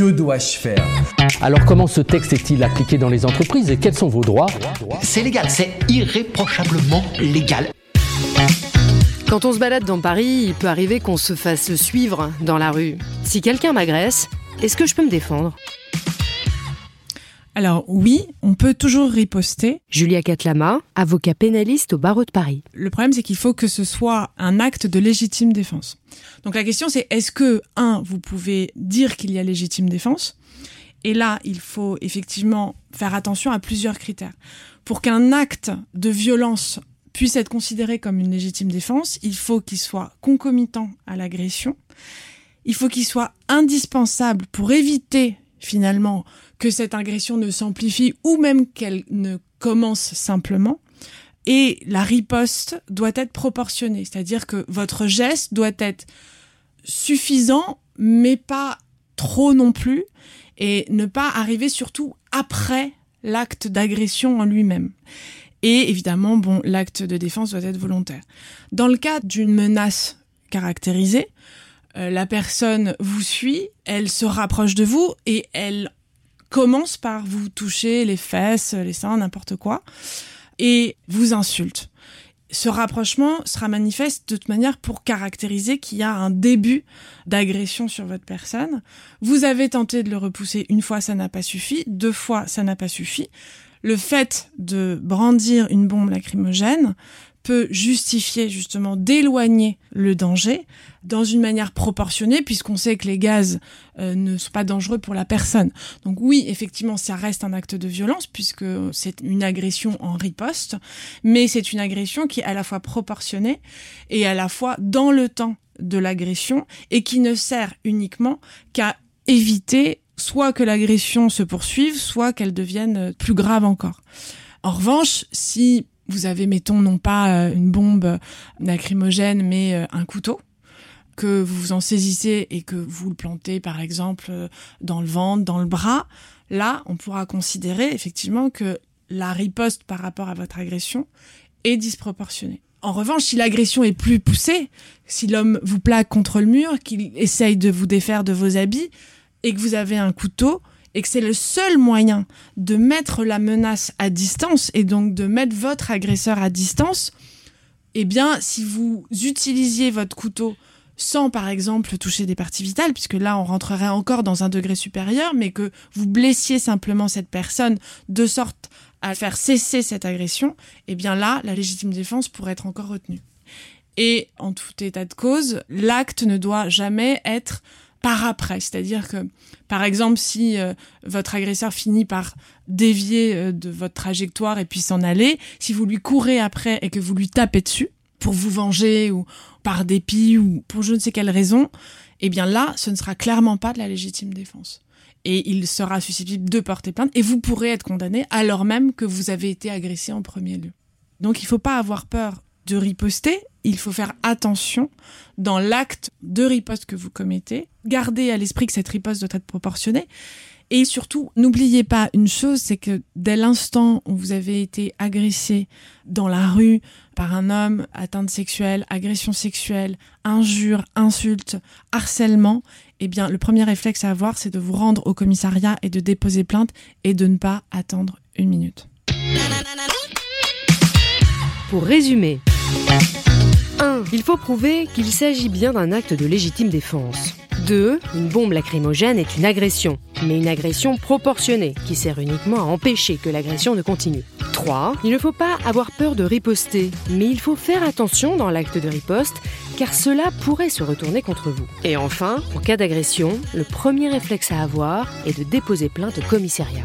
Que dois-je faire Alors comment ce texte est-il appliqué dans les entreprises et quels sont vos droits C'est légal, c'est irréprochablement légal. Quand on se balade dans Paris, il peut arriver qu'on se fasse suivre dans la rue. Si quelqu'un m'agresse, est-ce que je peux me défendre? Alors oui, on peut toujours riposter. Julia Catlama, avocat pénaliste au barreau de Paris. Le problème, c'est qu'il faut que ce soit un acte de légitime défense. Donc la question, c'est est-ce que, un, vous pouvez dire qu'il y a légitime défense? Et là, il faut effectivement faire attention à plusieurs critères. Pour qu'un acte de violence puisse être considéré comme une légitime défense, il faut qu'il soit concomitant à l'agression. Il faut qu'il soit indispensable pour éviter finalement que cette agression ne s'amplifie ou même qu'elle ne commence simplement. Et la riposte doit être proportionnée, c'est-à-dire que votre geste doit être suffisant, mais pas trop non plus, et ne pas arriver surtout après l'acte d'agression en lui-même. Et évidemment, bon, l'acte de défense doit être volontaire. Dans le cas d'une menace caractérisée, euh, la personne vous suit, elle se rapproche de vous et elle commence par vous toucher les fesses, les seins, n'importe quoi, et vous insulte. Ce rapprochement sera manifeste de toute manière pour caractériser qu'il y a un début d'agression sur votre personne. Vous avez tenté de le repousser une fois, ça n'a pas suffi, deux fois, ça n'a pas suffi. Le fait de brandir une bombe lacrymogène peut justifier justement d'éloigner le danger dans une manière proportionnée puisqu'on sait que les gaz euh, ne sont pas dangereux pour la personne. Donc oui, effectivement, ça reste un acte de violence puisque c'est une agression en riposte, mais c'est une agression qui est à la fois proportionnée et à la fois dans le temps de l'agression et qui ne sert uniquement qu'à éviter soit que l'agression se poursuive, soit qu'elle devienne plus grave encore. En revanche, si vous avez, mettons, non pas euh, une bombe lacrymogène, mais euh, un couteau, que vous vous en saisissez et que vous le plantez, par exemple, euh, dans le ventre, dans le bras, là, on pourra considérer effectivement que la riposte par rapport à votre agression est disproportionnée. En revanche, si l'agression est plus poussée, si l'homme vous plaque contre le mur, qu'il essaye de vous défaire de vos habits, et que vous avez un couteau, et que c'est le seul moyen de mettre la menace à distance et donc de mettre votre agresseur à distance, eh bien, si vous utilisiez votre couteau sans, par exemple, toucher des parties vitales, puisque là, on rentrerait encore dans un degré supérieur, mais que vous blessiez simplement cette personne de sorte à faire cesser cette agression, eh bien là, la légitime défense pourrait être encore retenue. Et en tout état de cause, l'acte ne doit jamais être par après. C'est-à-dire que, par exemple, si euh, votre agresseur finit par dévier euh, de votre trajectoire et puis s'en aller, si vous lui courez après et que vous lui tapez dessus pour vous venger ou par dépit ou pour je ne sais quelle raison, eh bien là, ce ne sera clairement pas de la légitime défense. Et il sera susceptible de porter plainte et vous pourrez être condamné alors même que vous avez été agressé en premier lieu. Donc il ne faut pas avoir peur de riposter, il faut faire attention dans l'acte de riposte que vous commettez. Gardez à l'esprit que cette riposte doit être proportionnée. Et surtout, n'oubliez pas une chose, c'est que dès l'instant où vous avez été agressé dans la rue par un homme, atteinte sexuelle, agression sexuelle, injure, insulte, harcèlement, eh bien, le premier réflexe à avoir, c'est de vous rendre au commissariat et de déposer plainte et de ne pas attendre une minute. Pour résumer, 1. Il faut prouver qu'il s'agit bien d'un acte de légitime défense. 2. Une bombe lacrymogène est une agression, mais une agression proportionnée qui sert uniquement à empêcher que l'agression ne continue. 3. Il ne faut pas avoir peur de riposter, mais il faut faire attention dans l'acte de riposte car cela pourrait se retourner contre vous. Et enfin, en cas d'agression, le premier réflexe à avoir est de déposer plainte au commissariat.